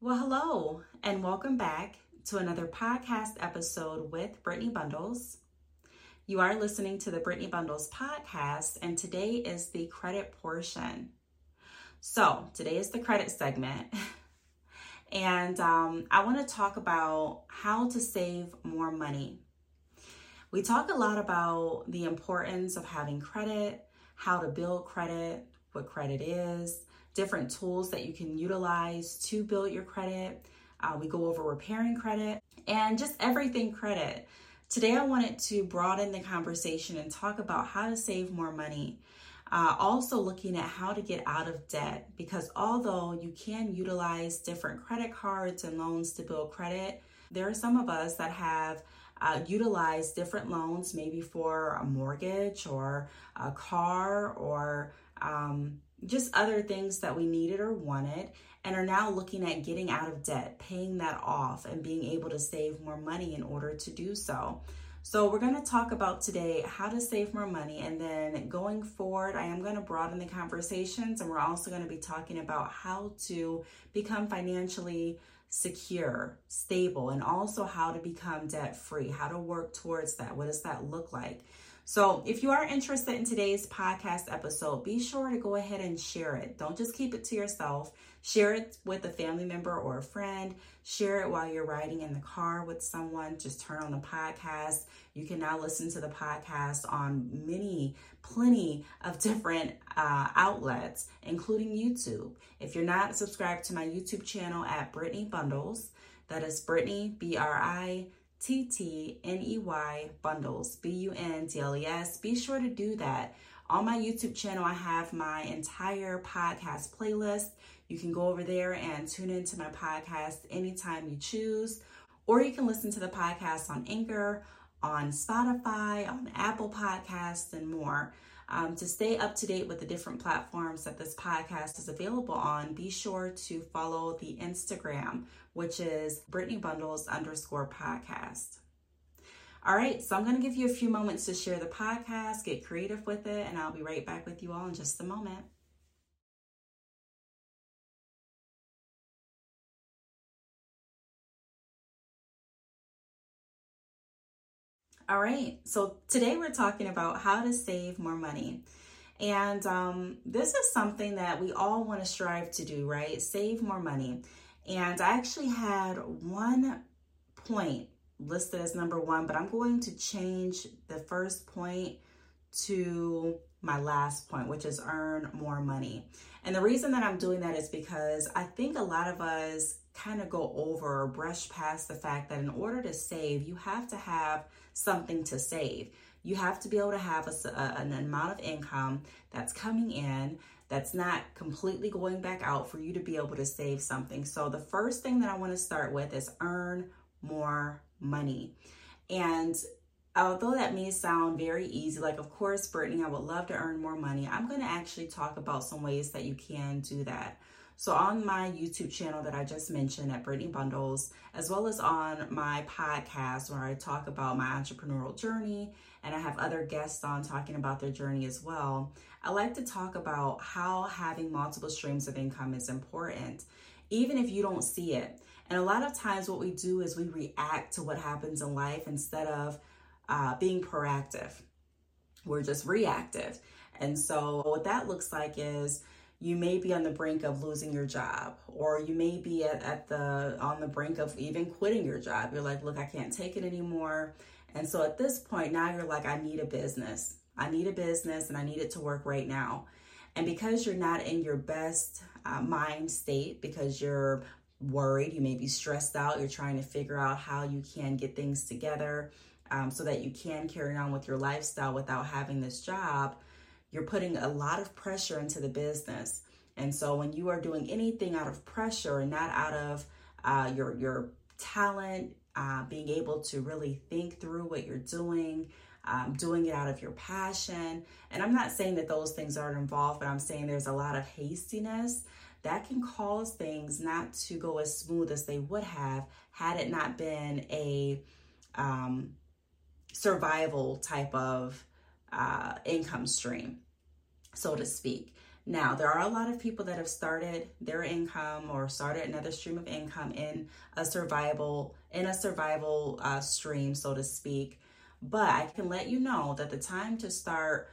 Well, hello, and welcome back to another podcast episode with Brittney Bundles. You are listening to the Brittney Bundles podcast, and today is the credit portion. So, today is the credit segment, and um, I want to talk about how to save more money. We talk a lot about the importance of having credit, how to build credit, what credit is, different tools that you can utilize to build your credit. Uh, we go over repairing credit and just everything credit. Today, I wanted to broaden the conversation and talk about how to save more money. Uh, also, looking at how to get out of debt because although you can utilize different credit cards and loans to build credit, there are some of us that have uh, utilized different loans, maybe for a mortgage or a car or um, just other things that we needed or wanted, and are now looking at getting out of debt, paying that off, and being able to save more money in order to do so. So, we're going to talk about today how to save more money, and then going forward, I am going to broaden the conversations, and we're also going to be talking about how to become financially secure, stable, and also how to become debt free, how to work towards that. What does that look like? So, if you are interested in today's podcast episode, be sure to go ahead and share it. Don't just keep it to yourself. Share it with a family member or a friend. Share it while you're riding in the car with someone. Just turn on the podcast. You can now listen to the podcast on many, plenty of different uh, outlets, including YouTube. If you're not subscribed to my YouTube channel at Brittney Bundles, that is Brittney, B R I T T N E Y bundles, B U N D L E S. Be sure to do that. On my YouTube channel, I have my entire podcast playlist. You can go over there and tune into my podcast anytime you choose, or you can listen to the podcast on Anchor, on Spotify, on Apple Podcasts, and more. Um, to stay up to date with the different platforms that this podcast is available on, be sure to follow the Instagram, which is Brittney Bundles underscore podcast. All right, so I'm going to give you a few moments to share the podcast, get creative with it, and I'll be right back with you all in just a moment. All right, so today we're talking about how to save more money. And um, this is something that we all want to strive to do, right? Save more money. And I actually had one point listed as number one, but I'm going to change the first point to my last point, which is earn more money. And the reason that I'm doing that is because I think a lot of us kind of go over or brush past the fact that in order to save, you have to have something to save. You have to be able to have a, an amount of income that's coming in that's not completely going back out for you to be able to save something. So, the first thing that I want to start with is earn more money. And although that may sound very easy, like, of course, Brittney, I would love to earn more money, I'm going to actually talk about some ways that you can do that. So, on my YouTube channel that I just mentioned at Brittney Bundles, as well as on my podcast where I talk about my entrepreneurial journey and I have other guests on talking about their journey as well, I like to talk about how having multiple streams of income is important, even if you don't see it. And a lot of times, what we do is we react to what happens in life instead of uh, being proactive. We're just reactive. And so, what that looks like is you may be on the brink of losing your job or you may be at, at the on the brink of even quitting your job you're like look i can't take it anymore and so at this point now you're like i need a business i need a business and i need it to work right now and because you're not in your best uh, mind state because you're worried you may be stressed out you're trying to figure out how you can get things together um, so that you can carry on with your lifestyle without having this job you're putting a lot of pressure into the business. And so when you are doing anything out of pressure and not out of uh, your your talent, uh, being able to really think through what you're doing, um, doing it out of your passion. And I'm not saying that those things aren't involved, but I'm saying there's a lot of hastiness that can cause things not to go as smooth as they would have had it not been a um, survival type of uh, income stream, so to speak. Now, there are a lot of people that have started their income or started another stream of income in a survival in a survival uh, stream, so to speak. But I can let you know that the time to start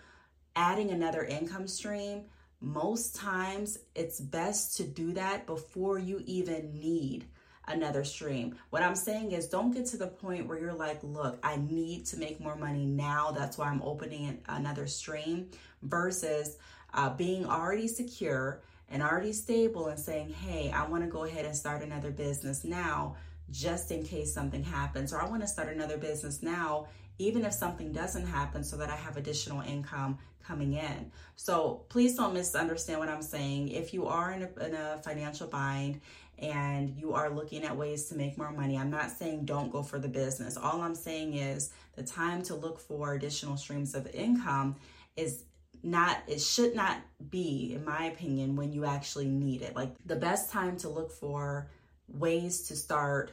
adding another income stream, most times it's best to do that before you even need another stream. What I'm saying is don't get to the point where you're like, look, I need to make more money now. That's why I'm opening another stream versus uh, being already secure and already stable and saying, hey, I want to go ahead and start another business now just in case something happens, or I want to start another business now, even if something doesn't happen, so that I have additional income coming in. So please don't misunderstand what I'm saying. If you are in a, in a financial bind and you are looking at ways to make more money, I'm not saying don't go for the business. All I'm saying is the time to look for additional streams of income is not it should not be in my opinion when you actually need it like the best time to look for ways to start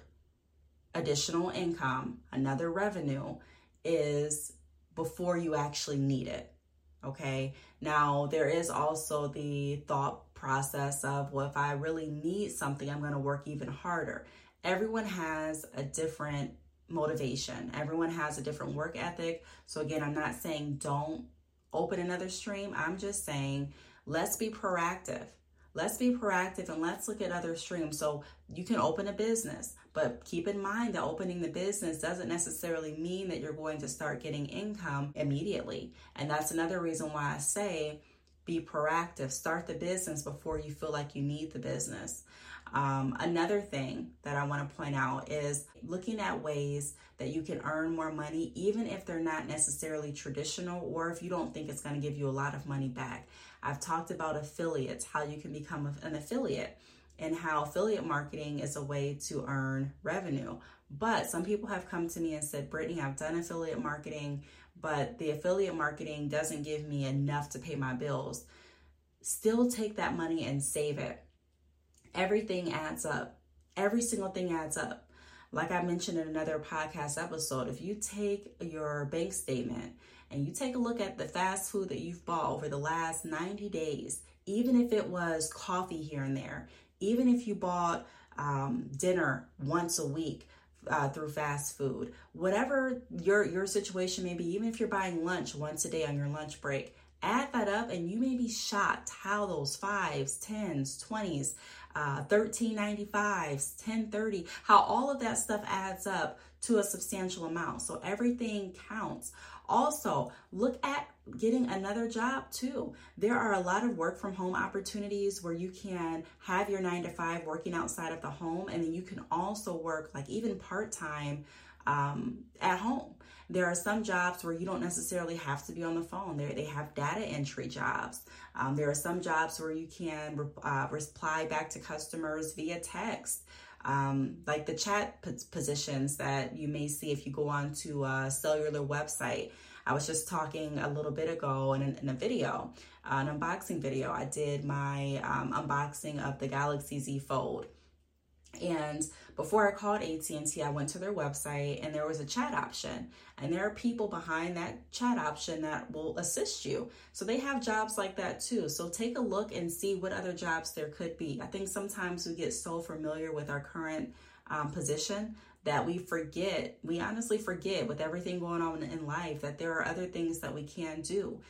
additional income another revenue is before you actually need it okay now there is also the thought process of well if i really need something i'm going to work even harder everyone has a different motivation everyone has a different work ethic so again i'm not saying don't open another stream. I'm just saying, let's be proactive. Let's be proactive and let's look at other streams. So you can open a business, but keep in mind that opening the business doesn't necessarily mean that you're going to start getting income immediately. And that's another reason why I say be proactive. Start the business before you feel like you need the business. Um, another thing that I want to point out is looking at ways that you can earn more money, even if they're not necessarily traditional or if you don't think it's going to give you a lot of money back. I've talked about affiliates, how you can become an affiliate, and how affiliate marketing is a way to earn revenue. But some people have come to me and said, Brittney, I've done affiliate marketing, but the affiliate marketing doesn't give me enough to pay my bills. Still take that money and save it everything adds up. Every single thing adds up. Like I mentioned in another podcast episode, if you take your bank statement and you take a look at the fast food that you've bought over the last 90 days, even if it was coffee here and there, even if you bought um, dinner once a week, uh, through fast food, whatever your your situation may be, even if you're buying lunch once a day on your lunch break, add that up and you may be shocked how those fives, tens, twenties, uh, 1395s, 1030, how all of that stuff adds up to a substantial amount. So everything counts. Also, look at getting another job too. There are a lot of work from home opportunities where you can have your nine to five working outside of the home, and then you can also work like even part time um, at home. There are some jobs where you don't necessarily have to be on the phone. There, they have data entry jobs. Um, there are some jobs where you can uh, reply back to customers via text. Um, like the chat positions that you may see if you go on to a cellular website. I was just talking a little bit ago in, in a video, uh, an unboxing video. I did my um, unboxing of the Galaxy Z Fold. And before I called AT&T, I went to their website and there was a chat option. And there are people behind that chat option that will assist you. So they have jobs like that too. So take a look and see what other jobs there could be. I think sometimes we get so familiar with our current um, position that we forget, we honestly forget with everything going on in life that there are other things that we can do.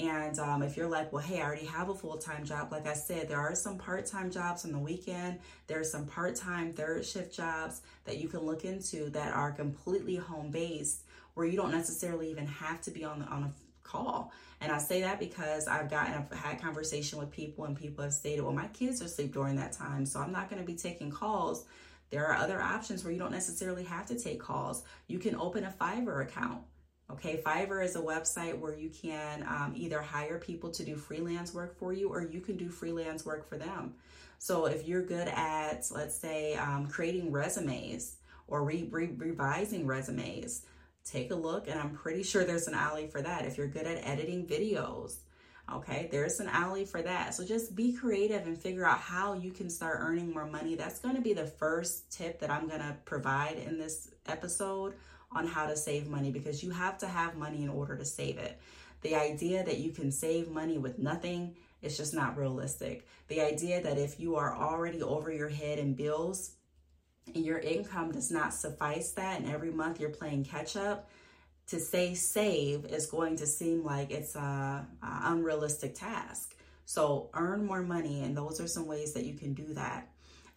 And um, if you're like, well, hey, I already have a full time job, like I said, there are some part time jobs on the weekend. There are some part time third shift jobs that you can look into that are completely home based, where you don't necessarily even have to be on the, on a call. And I say that because I've gotten, I've had conversation with people, and people have stated, well, my kids are asleep during that time, so I'm not going to be taking calls. There are other options where you don't necessarily have to take calls. You can open a Fiverr account Okay, Fiverr is a website where you can um, either hire people to do freelance work for you or you can do freelance work for them. So if you're good at, let's say, um, creating resumes or re- re- revising resumes, take a look and I'm pretty sure there's an alley for that. If you're good at editing videos, okay, there's an alley for that. So just be creative and figure out how you can start earning more money. That's going to be the first tip that I'm going to provide in this episode on how to save money because you have to have money in order to save it. The idea that you can save money with nothing is just not realistic. The idea that if you are already over your head in bills and your income does not suffice that, and every month you're playing catch up, to say save is going to seem like it's a, a unrealistic task. So earn more money, and those are some ways that you can do that.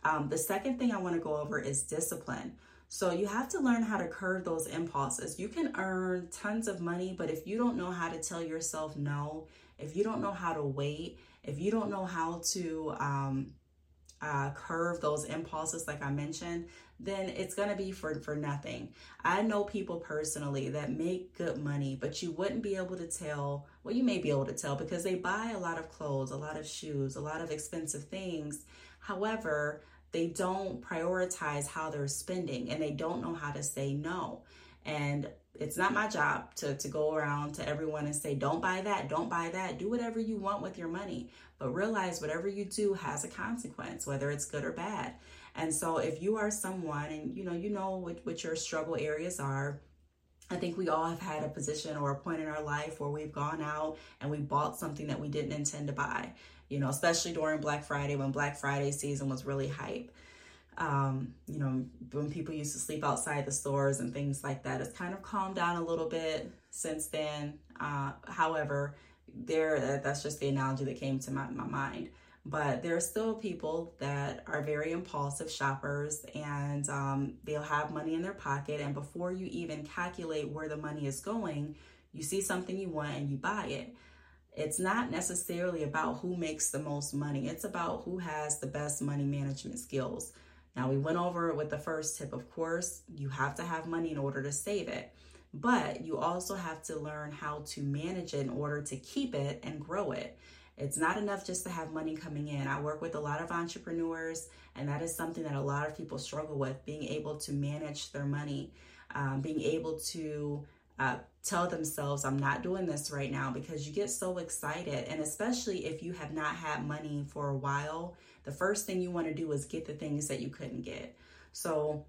Um, the second thing I want to go over is discipline. So you have to learn how to curb those impulses. You can earn tons of money, but if you don't know how to tell yourself no, if you don't know how to wait, if you don't know how to um, uh, curve those impulses, like I mentioned, then it's to be for, for nothing. I know people personally that make good money, but you wouldn't be able to tell. Well, you may be able to tell because they buy a lot of clothes, a lot of shoes, a lot of expensive things. However, they don't prioritize how they're spending and they don't know how to say no. And it's not my job to, to go around to everyone and say, don't buy that, don't buy that. Do whatever you want with your money. But realize whatever you do has a consequence, whether it's good or bad. And so if you are someone and you know, you know what, what your struggle areas are, I think we all have had a position or a point in our life where we've gone out and we bought something that we didn't intend to buy, you know, especially during Black Friday when Black Friday season was really hype um, you know, when people used to sleep outside the stores and things like that. It's kind of calmed down a little bit since then. Uh, however, there that's just the analogy that came to my, my mind. But there are still people that are very impulsive shoppers and um, they'll have money in their pocket. And before you even calculate where the money is going, you see something you want and you buy it. It's not necessarily about who makes the most money, it's about who has the best money management skills. Now, we went over it with the first tip. Of course, you have to have money in order to save it, but you also have to learn how to manage it in order to keep it and grow it. It's not enough just to have money coming in. I work with a lot of entrepreneurs, and that is something that a lot of people struggle with being able to manage their money, um, being able to uh, tell themselves, I'm not doing this right now because you get so excited. And especially if you have not had money for a while, the first thing you want to do is get the things that you couldn't get. So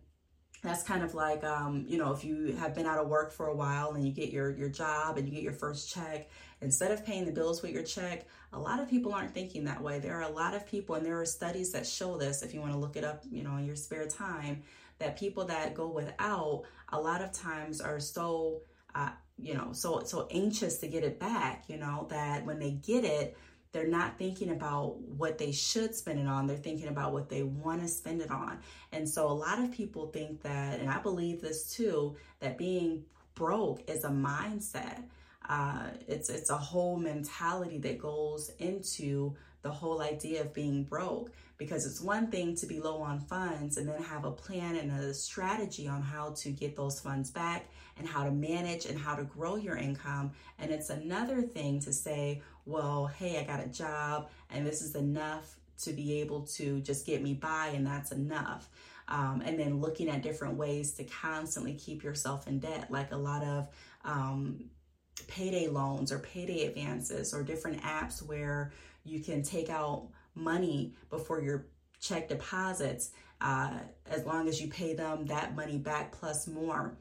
that's kind of like um, you know if you have been out of work for a while and you get your your job and you get your first check instead of paying the bills with your check a lot of people aren't thinking that way. There are a lot of people and there are studies that show this if you want to look it up you know in your spare time that people that go without a lot of times are so uh, you know so so anxious to get it back you know that when they get it they're not thinking about what they should spend it on. They're thinking about what they want to spend it on. And so a lot of people think that and i believe this too that being broke is a mindset. Uh, it's it's a whole mentality that goes into the whole idea of being broke because it's one thing to be low on funds and then have a plan and a strategy on how to get those funds back and how to manage and how to grow your income. And it's another thing to say, well, hey, I got a job and this is enough to be able to just get me by, and that's enough. Um, and then looking at different ways to constantly keep yourself in debt, like a lot of um, payday loans or payday advances or different apps where you can take out money before your check deposits uh, as long as you pay them that money back plus more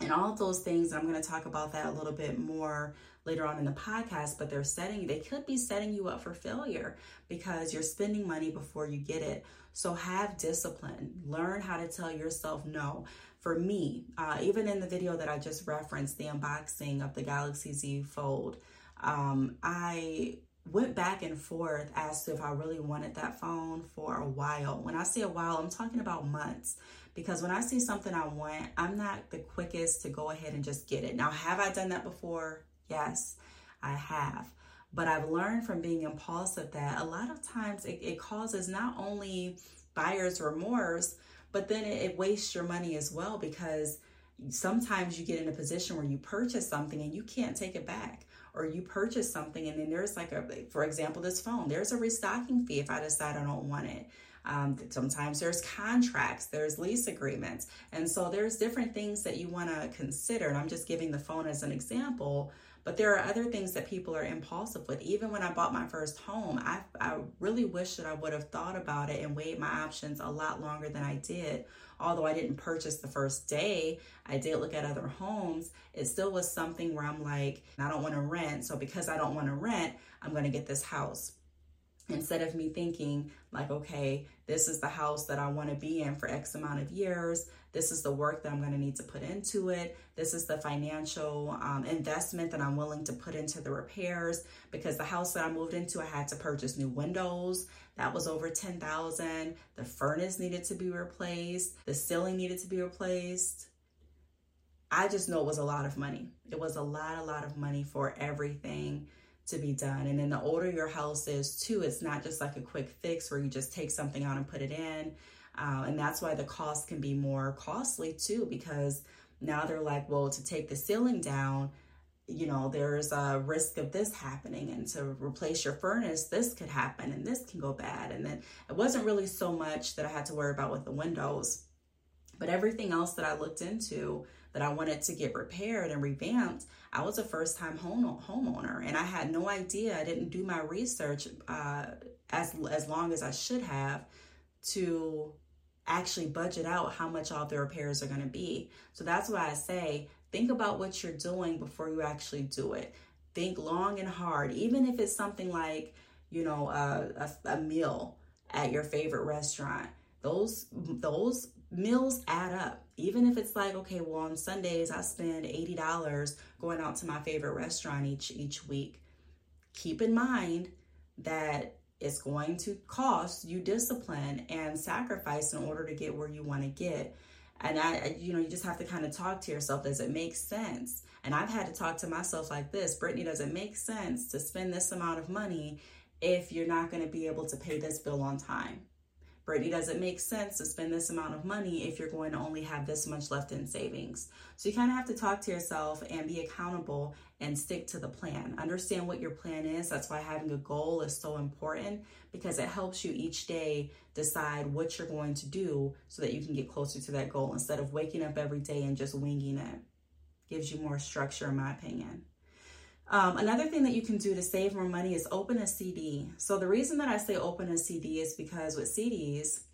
and all those things i'm going to talk about that a little bit more later on in the podcast but they're setting they could be setting you up for failure because you're spending money before you get it so have discipline learn how to tell yourself no for me uh, even in the video that i just referenced the unboxing of the galaxy z fold um, i went back and forth as to if I really wanted that phone for a while. When I say a while, I'm talking about months because when I see something I want, I'm not the quickest to go ahead and just get it. Now, have I done that before? Yes, I have. But I've learned from being impulsive that a lot of times it, it causes not only buyer's remorse, but then it, it wastes your money as well because sometimes you get in a position where you purchase something and you can't take it back or you purchase something and then there's like a for example this phone. There's a restocking fee if i decide i don't want it. Um, sometimes there's contracts there's lease agreements. And so there's different things that you want to consider and i'm just giving the phone as an example but there are other things that people are impulsive with. Even when I bought my first home, I, I really wish that I would have thought about it and weighed my options a lot longer than I did. Although I didn't purchase the first day, I did look at other homes. It still was something where I'm like, I don't want to rent. So because I don't want to rent, I'm going to get this house. instead of me thinking like okay this is the house that i want to be in for x amount of years this is the work that i'm going to need to put into it. This is the financial um, investment that i'm willing to put into the repairs because the house that i moved into i had to purchase new windows. That was over 10000 the furnace needed to be replaced. The ceiling needed to be replaced. I just know it was a lot of money. It was a lot a lot of money for everything to be done. And then the older your house is, too, it's not just like a quick fix where you just take something out and put it in. Uh, and that's why the cost can be more costly, too, because now they're like, well, to take the ceiling down, you know, there's a risk of this happening. And to replace your furnace, this could happen and this can go bad. And then it wasn't really so much that I had to worry about with the windows, but everything else that I looked into that I wanted to get repaired and revamped, I was a first time home, homeowner and I had no idea. I didn't do my research uh, as, as long as I should have to actually budget out how much all the repairs are going to be. So that's why I say think about what you're doing before you actually do it. Think long and hard, even if it's something like, you know, a, a, a meal at your favorite restaurant. Those those meals add up. Even if it's like, okay, well, on Sundays I spend $80 going out to my favorite restaurant each each week. Keep in mind that it's going to cost you discipline and sacrifice in order to get where you want to get. And I, you know, you just have to kind of talk to yourself. Does it make sense? And I've had to talk to myself like this Brittney, does it make sense to spend this amount of money if you're not going to be able to pay this bill on time? Brittney, does it make sense to spend this amount of money if you're going to only have this much left in savings? So you kind of have to talk to yourself and be accountable and stick to the plan. Understand what your plan is. That's why having a goal is so important because it helps you each day decide what you're going to do so that you can get closer to that goal instead of waking up every day and just winging it. Gives you more structure, in my opinion. Um, another thing that you can do to save more money is open a CD. So the reason that I say open a CD is because with CDs,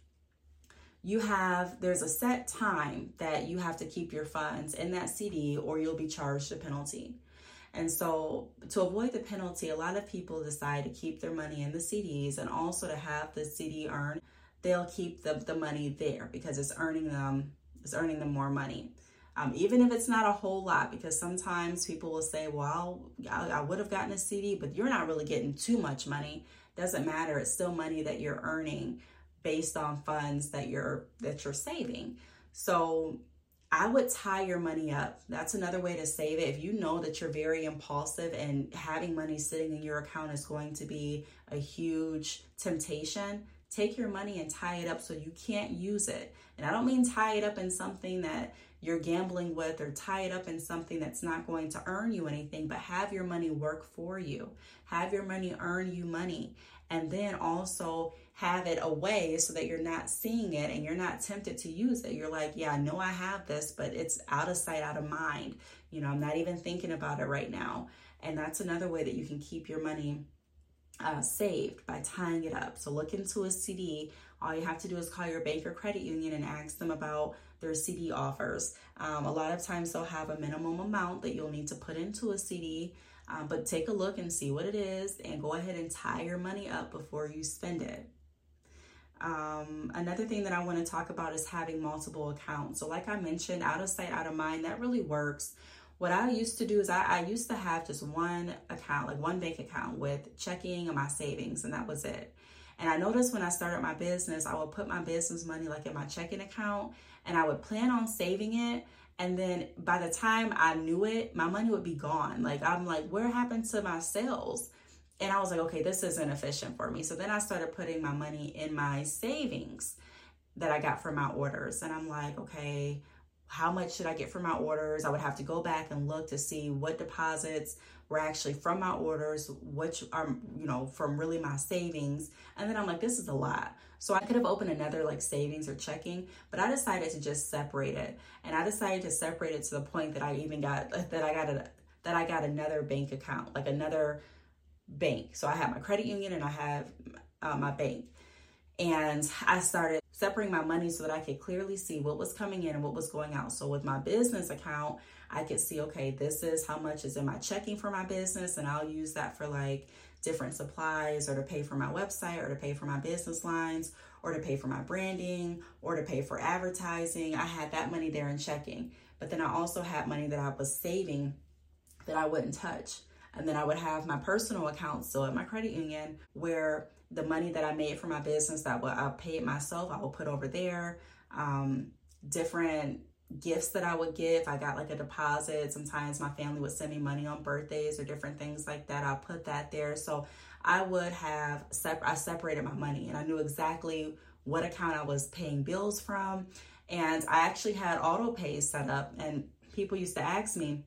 you have there's a set time that you have to keep your funds in that CD or you'll be charged a penalty. And so to avoid the penalty, a lot of people decide to keep their money in the CDs and also to have the CD earn, they'll keep the, the money there because it's earning them it's earning them more money um, even if it's not a whole lot, because sometimes people will say, well, I, I would have gotten a CD, but you're not really getting too much money. Doesn't matter. It's still money that you're earning based on funds that you're that you're saving. So I would tie your money up. That's another way to save it. If you know that you're very impulsive and having money sitting in your account is going to be a huge temptation, take your money and tie it up so you can't use it. And I don't mean tie it up in something that you're gambling with or tie it up in something that's not going to earn you anything, but have your money work for you. Have your money earn you money. And then also have it away so that you're not seeing it and you're not tempted to use it. You're like, yeah, I know I have this, but it's out of sight, out of mind. You know, I'm not even thinking about it right now. And that's another way that you can keep your money uh, saved by tying it up. So look into a CD. All you have to do is call your bank or credit union and ask them about their CD offers. Um, a lot of times they'll have a minimum amount that you'll need to put into a CD, um, but take a look and see what it is and go ahead and tie your money up before you spend it. Um, another thing that I want to talk about is having multiple accounts. So, like I mentioned, out of sight, out of mind, that really works. What I used to do is I, I used to have just one account, like one bank account with checking and my savings, and that was it. And I noticed when I started my business, I would put my business money like in my checking account and I would plan on saving it. And then by the time I knew it, my money would be gone. Like, I'm like, where happened to my sales? And I was like, okay, this isn't efficient for me. So then I started putting my money in my savings that I got from my orders. And I'm like, okay, how much should I get for my orders? I would have to go back and look to see what deposits were actually from my orders, which are, you know, from really my savings. And then I'm like, this is a lot. So I could have opened another like savings or checking, but I decided to just separate it. And I decided to separate it to the point that I even got that I got a that I got another bank account, like another bank. So I have my credit union and I have uh, my bank. And I started separating my money so that I could clearly see what was coming in and what was going out. So with my business account, I could see, okay, this is how much is in my checking for my business, and I'll use that for like different supplies or to pay for my website or to pay for my business lines or to pay for my branding or to pay for advertising. I had that money there in checking. But then I also had money that I was saving that I wouldn't touch. And then I would have my personal account still at my credit union where the money that I made for my business that I paid myself, I will put over there. Um, different gifts that I would give. I got like a deposit. Sometimes my family would send me money on birthdays or different things like that. I'll put that there. So I would have, sep- I separated my money and I knew exactly what account I was paying bills from. And I actually had auto pay set up and people used to ask me,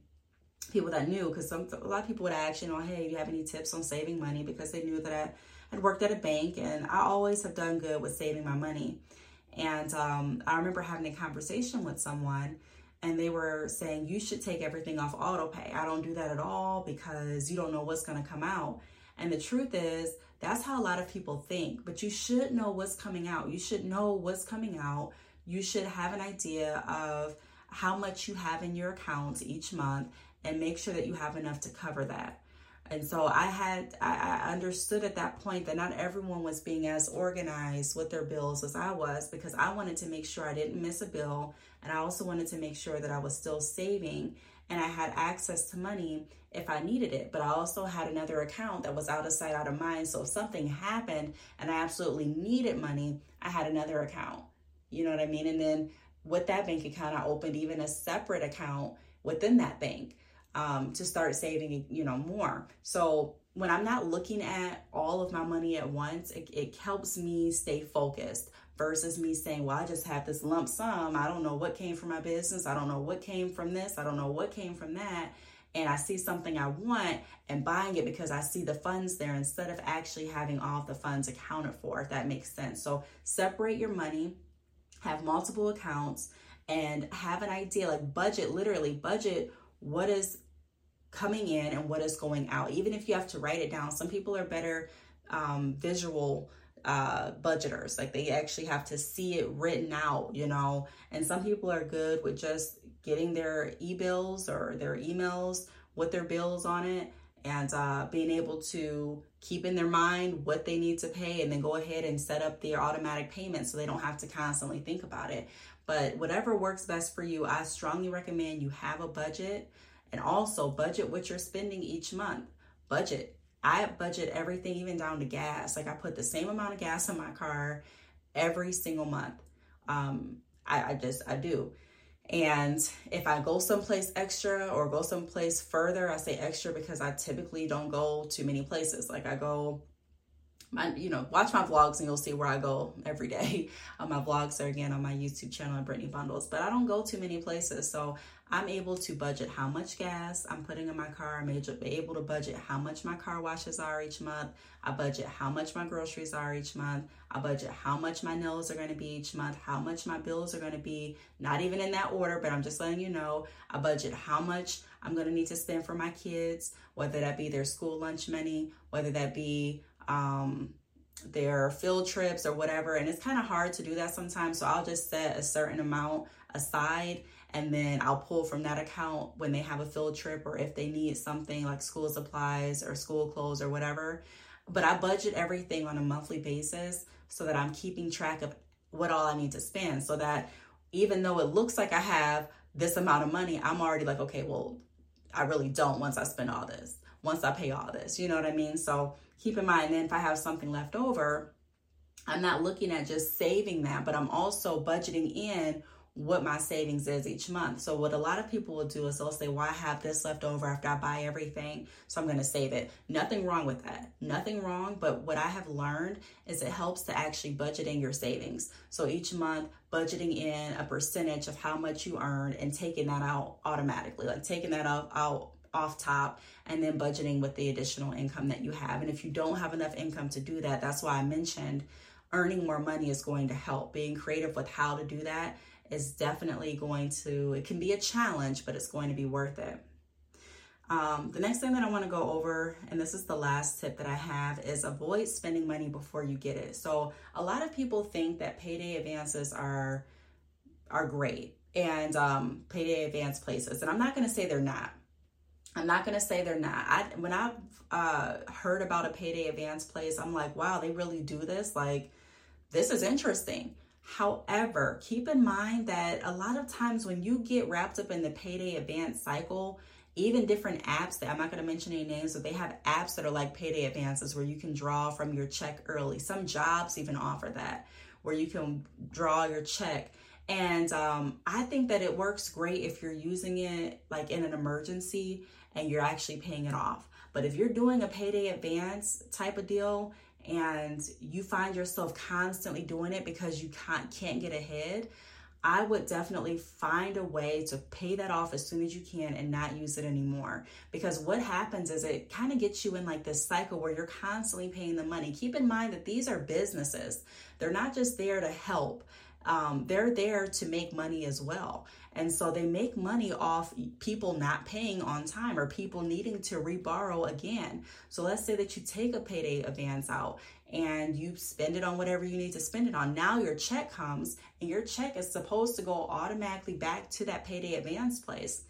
people that knew, because a lot of people would ask, you know, hey, do you have any tips on saving money? Because they knew that I had worked at a bank and I always have done good with saving my money. And um, I remember having a conversation with someone and they were saying, you should take everything off auto pay. I don't do that at all because you don't know what's going to come out. And the truth is, that's how a lot of people think, but you should know what's coming out. You should know what's coming out. You should have an idea of how much you have in your account each month and make sure that you have enough to cover that. And so I had, I, I understood at that point that not everyone was being as organized with their bills as I was because I wanted to make sure I didn't miss a bill. And I also wanted to make sure that I was still saving and I had access to money if I needed it. But I also had another account that was out of sight, out of mind. So if something happened and I absolutely needed money, I had another account. You know what I mean? And then with that bank account, I opened even a separate account within that bank um, to start saving, you know, more. So when I'm not looking at all of my money at once, it, it helps me stay focused versus me saying, well, I just have this lump sum. I don't know what came from my business. I don't know what came from this. I don't know what came from that. And I see something I want and buying it because I see the funds there instead of actually having all the funds accounted for, if that makes sense. So separate your money, have multiple accounts, and have an idea like budget, literally budget what is coming in and what is going out, even if you have to write it down. Some people are better um, visual uh, budgeters, like they actually have to see it written out, you know. And some people are good with just getting their e bills or their emails with their bills on it and uh, being able to keep in their mind what they need to pay and then go ahead and set up their automatic payments so they don't have to constantly think about it. But whatever works best for you, I strongly recommend you have a budget and also budget what you're spending each month. Budget. I budget everything, even down to gas. Like I put the same amount of gas in my car every single month. Um, I, I just, I do. And if I go someplace extra or go someplace further, I say extra because I typically don't go to many places. Like I go my, you know, watch my vlogs and you'll see where I go every day. Uh, my vlogs are again on my YouTube channel at Brittney Bundles, but I don't go to many places. So I'm able to budget how much gas I'm putting in my car. I'm able to budget how much my car washes are each month. I budget how much my groceries are each month. I budget how much my nails are going to be each month, how much my bills are going to be, not even in that order, but I'm just letting you know. I budget how much I'm going to need to spend for my kids, whether that be their school lunch money, whether that be um, their field trips or whatever. And it's kind of hard to do that sometimes. So I'll just set a certain amount aside and then I'll pull from that account when they have a field trip or if they need something like school supplies or school clothes or whatever. But I budget everything on a monthly basis so that I'm keeping track of what all I need to spend so that even though it looks like I have this amount of money, I'm already like, okay, well, I really don't once I spend all this, once I pay all this. You know what I mean? So keep in mind, then if I have something left over, I'm not looking at just saving that, but I'm also budgeting in what my savings is each month. So what a lot of people will do is they'll say, well, I have this left over after I buy everything, so I'm going to save it. Nothing wrong with that. Nothing wrong. But what I have learned is it helps to actually budget in your savings. So each month, budgeting in a percentage of how much you earn and taking that out automatically, like taking that off out off top and then budgeting with the additional income that you have. And if you don't have enough income to do that, that's why I mentioned earning more money is going to help. Being creative with how to do that is definitely going to, it can be a challenge, but it's going to be worth it. Um, the next thing that I want to go over, and this is the last tip that I have, is avoid spending money before you get it. So a lot of people think that payday advances are are great and um, payday advance places, and I'm not going to say they're not. I'm not gonna say they're not. I when I've uh, heard about a payday advance place, I'm like, wow, they really do this. Like, this is interesting. However, keep in mind that a lot of times when you get wrapped up in the payday advance cycle, even different apps that I'm not going to mention any names, but they have apps that are like payday advances where you can draw from your check early. Some jobs even offer that where you can draw your check. And um, I think that it works great if you're using it like in an emergency and you're actually paying it off. But if you're doing a payday advance type of deal and you find yourself constantly doing it because you can't, can't get ahead, I would definitely find a way to pay that off as soon as you can and not use it anymore. Because what happens is it kind of gets you in like this cycle where you're constantly paying the money. Keep in mind that these are businesses, they're not just there to help. Um, they're there to make money as well. And so they make money off people not paying on time or people needing to reborrow again. So let's say that you take a payday advance out and you spend it on whatever you need to spend it on. Now your check comes and your check is supposed to go automatically back to that payday advance place.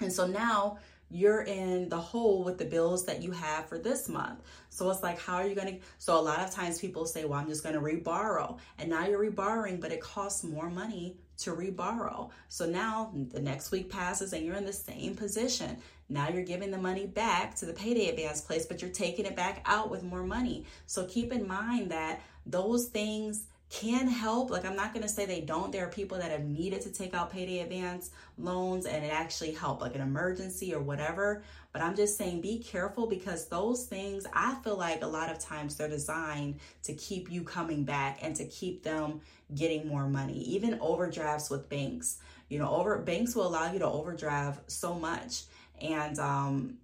And so now you're in the hole with the bills that you have for this month. So it's like, how are you going to? So a lot of times people say, well, I'm just going to reborrow. And now you're reborrowing, but it costs more money to reborrow. So now the next week passes and you're in the same position. Now you're giving the money back to the payday advance place, but you're taking it back out with more money. So keep in mind that those things can help. Like, I'm not going to say they don't. There are people that have needed to take out payday advance loans and it actually helped, like an emergency or whatever. But I'm just saying be careful because those things, I feel like a lot of times they're designed to keep you coming back and to keep them getting more money. Even overdrafts with banks. You know, over banks will allow you to overdraft so much. And um,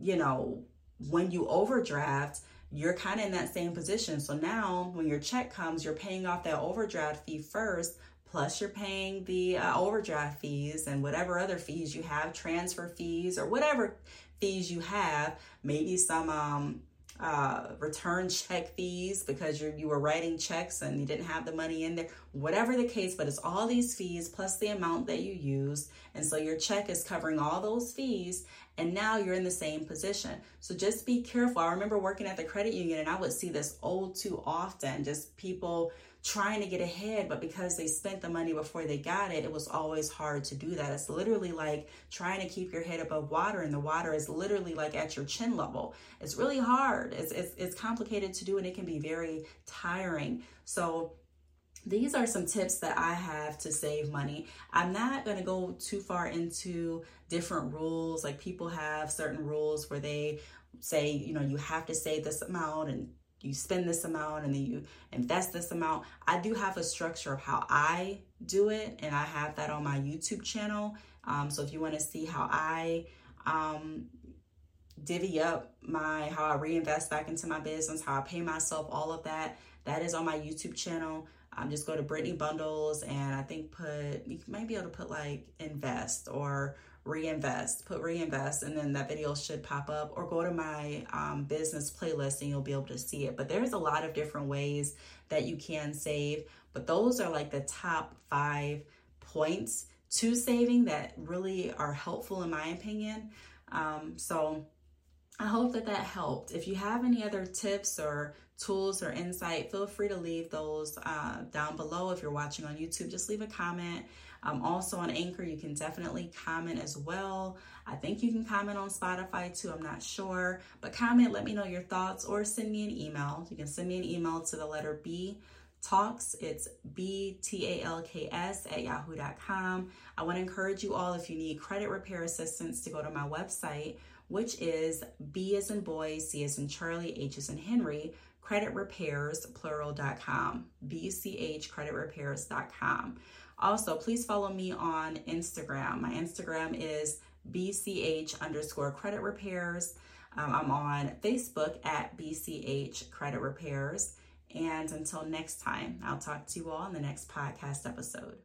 you know, when you overdraft, you're kind of in that same position. So now when your check comes, you're paying off that overdraft fee first, plus you're paying the uh, overdraft fees and whatever other fees you have, transfer fees or whatever fees you have, maybe some um, uh, return check fees because you you were writing checks and you didn't have the money in there, whatever the case, but it's all these fees plus the amount that you used. And so your check is covering all those fees and now you're in the same position. So just be careful. I remember working at the credit union and I would see this all too often, just people trying to get ahead, but because they spent the money before they got it, it was always hard to do that. It's literally like trying to keep your head above water, and the water is literally like at your chin level. It's really hard. It's, it's, it's complicated to do, and it can be very tiring. So these are some tips that I have to save money. I'm not going to go too far into different rules. Like people have certain rules where they say, you know, you have to save this amount and you spend this amount and then you invest this amount. I do have a structure of how I do it, and I have that on my YouTube channel. Um, so if you want to see how I um, divvy up my how I reinvest back into my business, how I pay myself, all of that, that is on my YouTube channel um, just go to Brittney Bundles and I think put, you might be able to put like invest or reinvest, put reinvest, and then that video should pop up or go to my um, business playlist and you'll be able to see it. But there's a lot of different ways that you can save, but those are like the top five points to saving that really are helpful in my opinion. Um, so I hope that that helped. If you have any other tips or tools or insight, feel free to leave those uh, down below. If you're watching on YouTube, just leave a comment. Um, also on Anchor, you can definitely comment as well. I think you can comment on Spotify too, I'm not sure. But comment, let me know your thoughts, or send me an email. You can send me an email to the letter B talks. It's B T A L K S at yahoo.com. I want to encourage you all if you need credit repair assistance to go to my website, which is B as in boy, C as in Charlie, H as in Henry, creditrepairs, plural.com, B-C-H creditrepairs.com. Also, please follow me on Instagram. My Instagram is BCH underscore credit repairs. Um, I'm on Facebook at BCH credit repairs. And until next time, I'll talk to you all in the next podcast episode.